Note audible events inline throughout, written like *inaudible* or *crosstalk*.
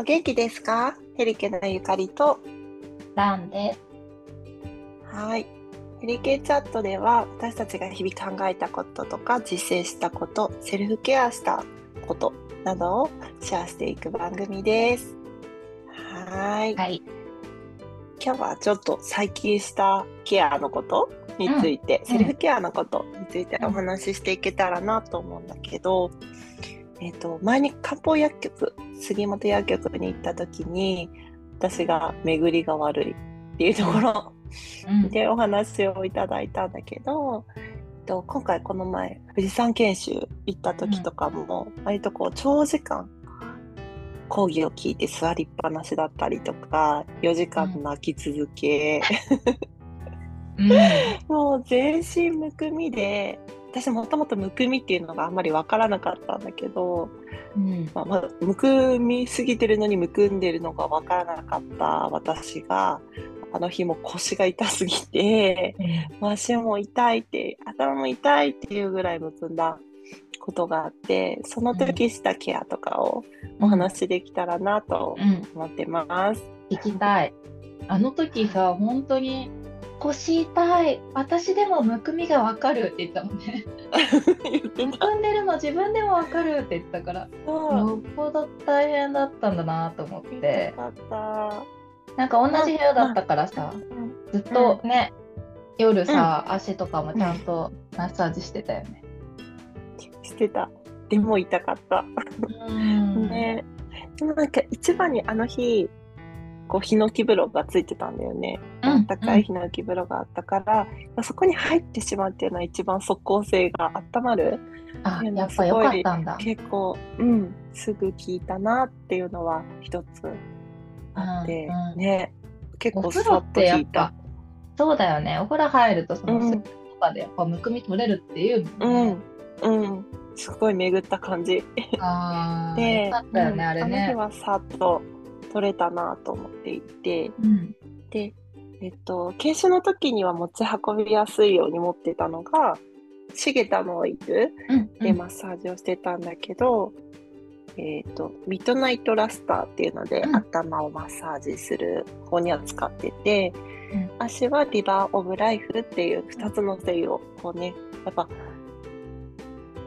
お元気ですか？ヘリケのゆかりと。ランで。す。はい。ヘリケチャットでは私たちが日々考えたこととか実践したことセルフケアしたことなどをシェアしていく番組です。はい。はい。今日はちょっと最近したケアのことについて、うん。セルフケアのことについてお話ししていけたらなと思うんだけど、えっ、と前に漢方薬局杉本薬局に行った時に私が巡りが悪いっていうところうん。でお話をいただいたんだけど、えっと今回この前富士山研修行った時とかも、割とこう長時間講義を聞いて座りっぱなしだったりとか4時間泣き続け、うん。*laughs* もう全身むくみで私もともとむくみっていうのがあんまり分からなかったんだけど、うん。まあまあ、むくみすぎてるのにむくんでるのが分からなかった私があの日も腰が痛すぎて足も痛いって頭も痛いっていうぐらいむくんだことがあってその時したケアとかをお話しできたらなとうん。思ってます。行きたい。あの時さ、本当に腰痛い。私でもむくみがわかるって言ったもんね。*laughs* むたくんでるの自分でもわかるって言ったから、よっぽど大変だったんだなと思っよて。かった。なんか同じ部屋だったからさ、うんずっとね、夜さ、足とかもちゃんとマッサージしてたよね。してた。でも痛かった。うん。ね。でもなんか一番にあの日、こうヒノキ風呂がついてたんだよね。うんあったかいヒノキ風呂があったから、そこに入ってしまうっていうのは一番即効性が温まる。あ、いややっぱよかったんだ。結構、うん、すぐ効いたなっていうのは一つあって、うんうんね。結お構さっと効いた。そうだよねお風呂入るとそのとかでやっぱむくみ取れるっていううもんね、ん、うん。すごい巡った感じ。で、ねあの日はさっと取れたなと思っていて、うん。で、えっと、研修の時には持ち運びやすいように持ってたのが、シゲタのオイルうんでマッサージをしてたんだけど、えっと、ミッドナイトラスターっていうので、うん。頭をマッサージする方には使ってて、うん。足はリバーオブライフっていう2つの繊維をこうね、やっぱ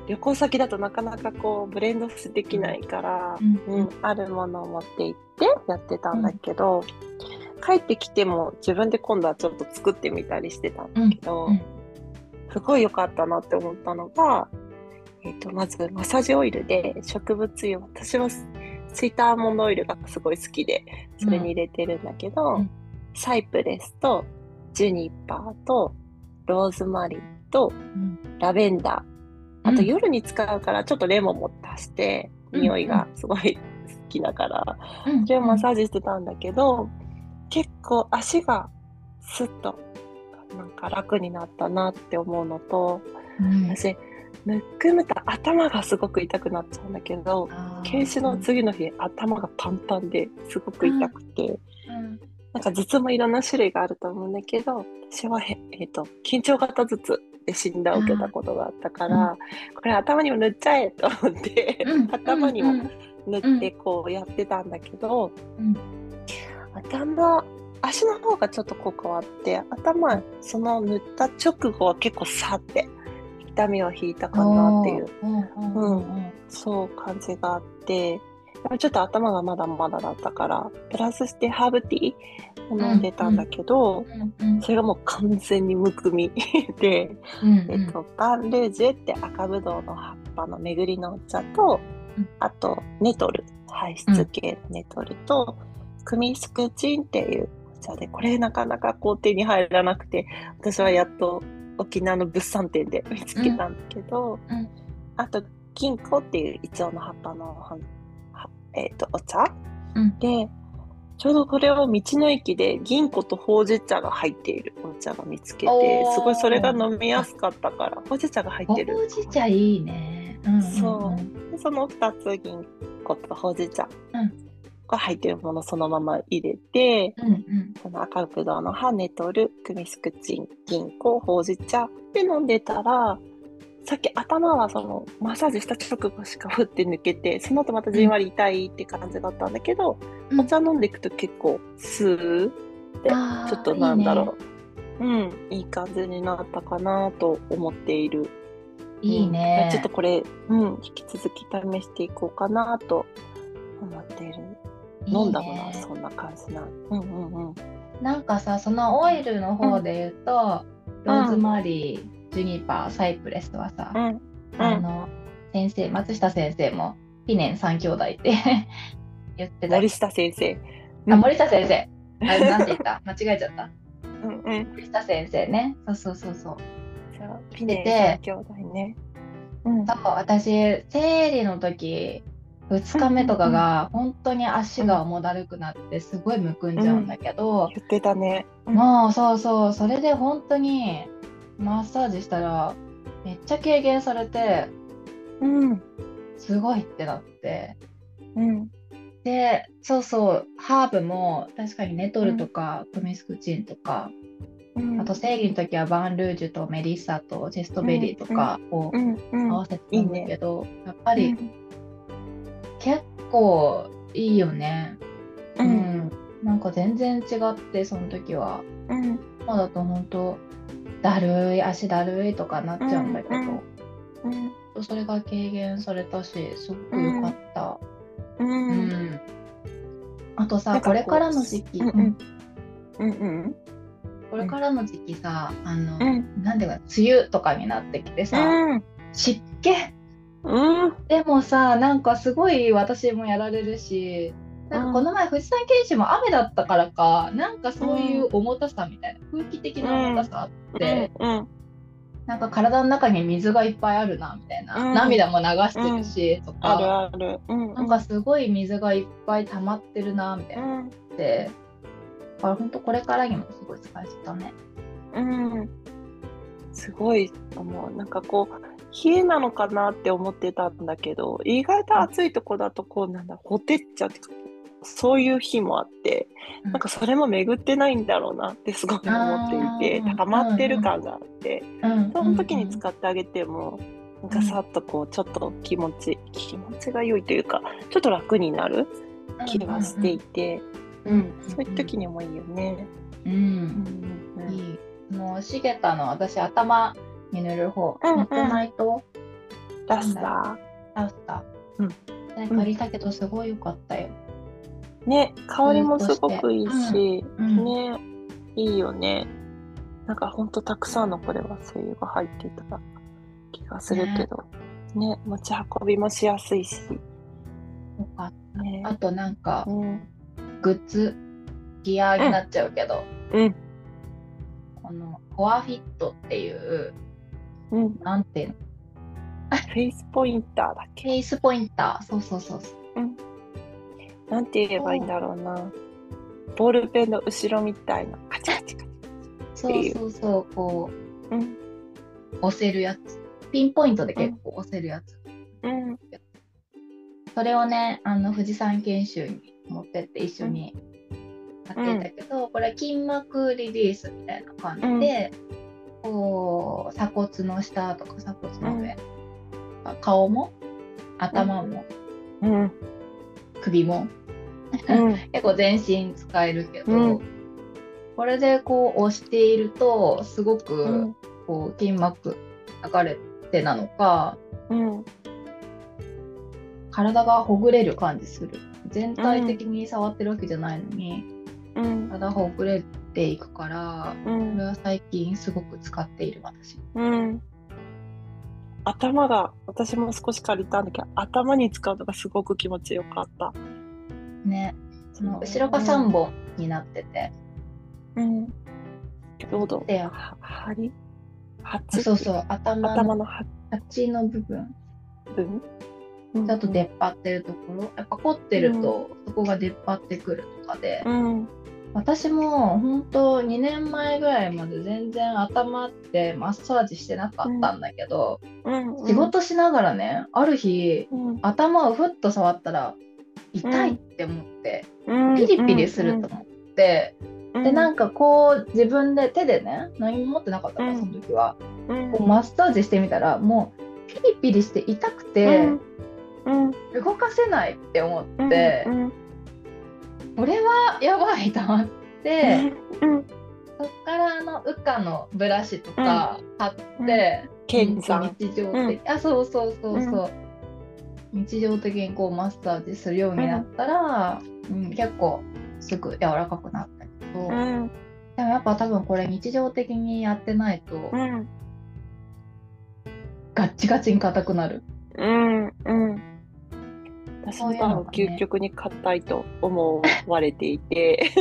旅行先だとなかなかこうブレンドできないから、うん。うん、あるものを持って行ってやってたんだけど、帰ってきても自分で今度はちょっと作ってみたりしてたんだけど、うん。すごい良かったなって思ったのが、えっとまずマッサージオイルで植物油私はススイートアーモンドオイルがすごい好きでそれに入れてるんだけど、うん。サイプレスとジュニパーとローズマリーとうん。ラベンダー。あとうん。夜に使うからちょっとレモンも足してうん。匂いがすごい好きだからうんそれをマッサージしてたんだけど結構足がスッとなんか楽になったなって思うのとうん。私むくむと頭がすごく痛くなっちゃうんだけどあー。研修の次の日頭がパンパンですごく痛くてうん。なんか頭痛もいろんな種類があると思うんだけど私はへ、えー、と緊張型頭痛で診断を受けたことがあったから、これ頭にも塗っちゃえと思って、うん。頭にもうん塗ってこうやってたんだけど、うん。頭足の方がちょっと効果はあって頭その塗った直後は結構さって痛みを引いたかなっていう。うんうんうんうん。そう感じがあってちょっと頭がまだまだだったからプラスしてハーブティーを飲んでたんだけど、うんうん。それがもう完全にむくみ *laughs* で、うんえっと、バンルージュって赤ぶどうの葉っぱの巡りのお茶と、うんあとネトル。排出系のネトルと、クミスクチンっていうお茶でこれなかなかこう手に入らなくて私はやっと沖縄の物産展で見つけたんだけど、うん。あと銀行っていうイチョウの葉っぱのえっとお茶うん。でちょうどこれを道の駅で銀行とほうじ茶が入っているお茶が見つけてすごいそれが飲みやすかったからほうじ茶が入ってる。ほうじ茶いいね。うんうんうんそう。でその2つ銀行とほうじ茶うんが入ってるものをそのまま入れてうんうんこの赤ぶどうの葉ネトルクミスクチン銀行ほうじ茶で飲んでたらさっき頭はそのマッサージした直後しかふって抜けてその後またじんわり痛いって感じだったんだけど、うん。お茶飲んでいくと結構スーってちょっとなんだろう。うんいい感じになったかなと思っているいいねうん。ちょっとこれ、うん、引き続き試していこうかなと思っている飲んだものはそんな感じなうんうんうんなんかさ、そのオイルの方で言うと、ローズマリー、ジュニパー、サイプレスはさ、うんあの、先生、松下先生も、ピネン三兄弟って *laughs* 言ってた。森下先生あ、森下先生。あれ、なんて言った？間違えちゃった。うんうん森下先生ね。そうそうそうそう。そうピてて兄弟ね。うん。そう私生理の時2日目とかが本当に足が重だるくなってすごいむくんじゃうんだけど、言ってたね。うん。もうそうそうそれで本当にマッサージしたらめっちゃ軽減されてうん。すごいってなって。うん。でそうそうハーブも確かにネトルとかクミスクチンとか、うんあと生理の時はバーンルージュとメリッサとチェストベリーとかを合わせてたんだけど、やっぱり結構いいよね。ううん。ん。なんか全然違って、その時は。うん。今だと本当、だるい、足だるいとかなっちゃうんだけど、うんうん。それが軽減されたし、すごく良かった。ううん。ん。あとさ、これからの時期、うん。うん。うんうんこれからの時期さ、あの、うん。なんていうか、梅雨とかになってきてさ、うん。湿気？うん。でもさ、なんかすごい私もやられるし、なんかこの前、富士山研修も雨だったからか、なんかそういう重たさみたいな、空気的な重たさあって、うん。なんか体の中に水がいっぱいあるなみたいな、うん。涙も流してるし、とか、なんかすごい水がいっぱい溜まってるなみたいうなん。って、だから本当これからにもすごい使えそうだね。うん。すごい。思うなんかこう冷えなのかなって思ってたんだけど意外と暑いとこだとこうなんだほてっちゃうってそういう日もあってうん。なんかそれも巡ってないんだろうなってすごい思っていてあー。溜まってる感があってうんその時にっ使ってあげてもなんかさっとこうちょっと気持ち気持ちが良いというかちょっと楽になる気がしていてうんそういう時にもいいよね。うん、うん。うん。いい。もうシゲタの私頭に塗る方、うんうん。ネットナイト？ラスタラスタうん。ー、ね、うん。借りたけどすごい良かったよ。ーね香りもすごくいいし、うん。ねいいよね。なんかほんとたくさんのこれは精油が入ってた気がするけど、ね持ち運びもしやすいし。よかった。ね。あとなんかうんグッズ、ギアになっちゃうけど、うんこのコアフィットっていう、うんなんていうの、フェイスポインターだっけ？フェイスポインター、そうそうそうそう。なんて言えばいいんだろうな。ボールペンの後ろみたいなカチカチカチ。そうそうそう、こうんう、押せるやつ。ピンポイントで結構押せるやつ。うんそれをね、あの富士山研修に持ってって一緒にやっていたけど、これ筋膜リリースみたいな感じで、こう鎖骨の下とか鎖骨の上、顔も頭もうん。首もうん。*laughs* 結構全身使えるけど、うん。これでこう押しているとすごうくん。こう筋膜流れてなのかうん。体がほぐれる感じする全体的に触ってるわけじゃないのに、うん。体ほぐれていくからうこれんは最近すごく使っている私。うん。頭が私も少し借りたんだけど頭に使うのがすごく気持ちよかった。ね。その後ろが3本になってて、うん。どうぞ。では針？八？そうそう頭の頭のは鉢の部分。分？ちょっと出っ張ってるところ。やっぱ凝ってるとそこが出っ張ってくるとかで、うん。私も本当2年前ぐらいまで全然頭ってマッサージしてなかったんだけど、うん仕事しながらねある日うん。頭をふっと触ったら痛いって思って、うん。ピリピリすると思って、でなんかこう自分で手でね何も持ってなかったからその時は、こうマッサージしてみたらもうピリピリして痛くて、動かせないって思って、これはやばいと思って、そっからあのウカのブラシとか買って、日常的、あそうそうそうそう、日常的にこうマッサージするようになったら、うん。結構すぐ柔らかくなったけど、でもやっぱ多分これ日常的にやってないと、ガッチガチに硬くなる。うん。うん私も多分究極に硬いと思われていて。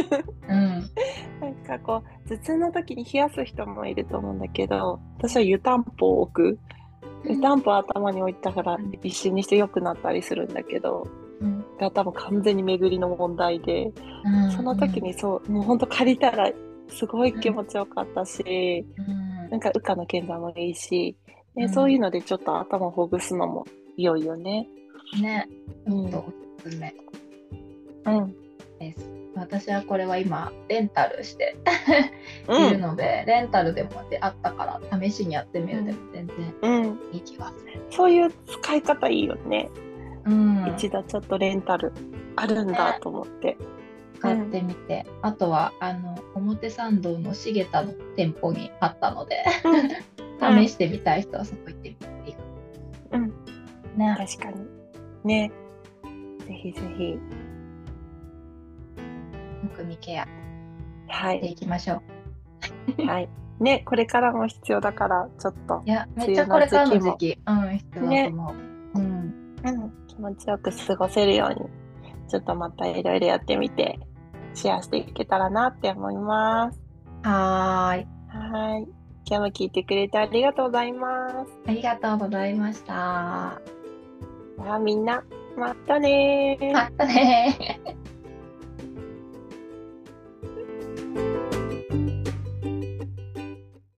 うん、*laughs* なんかこう頭痛の時に冷やす人もいると思うんだけど私は湯たんぽを置く。湯たんぽ頭に置いたから一瞬にして良くなったりするんだけど、うん、が多分完全に巡りの問題で、うん、その時にそうもうほんと借りたらすごい気持ちよかったし、うん、なんか羽化の剣山もいいし、ね、そういうのでちょっと頭ほぐすのも良いよね。ね、ちょっとおすすめ。うん。です。私はこれは今レンタルしているので、うん、レンタルでもであったから試しにやってみるでも全然いい気がする、うん、そういう使い方いいよね、うん、一度ちょっとレンタルあるんだと思って、ね、使ってみて、うん、あとはあの表参道の重田の店舗にあったので *laughs* 試してみたい人はそこ行ってみていいかも、うん。ね、確かにね。ぜひぜひ。むくみケア。はい。していきましょう。はい。ね、これからも必要だから、ちょっと。いや、めっちゃこれからの時期。うん、必要だと思う。ね、うん。うん。気持ちよく過ごせるように、ちょっとまたいろいろやってみて、シェアしていけたらなって思います。はい。はい。今日も聞いてくれてありがとうございます。ありがとうございました。じゃあみんな、またねまたね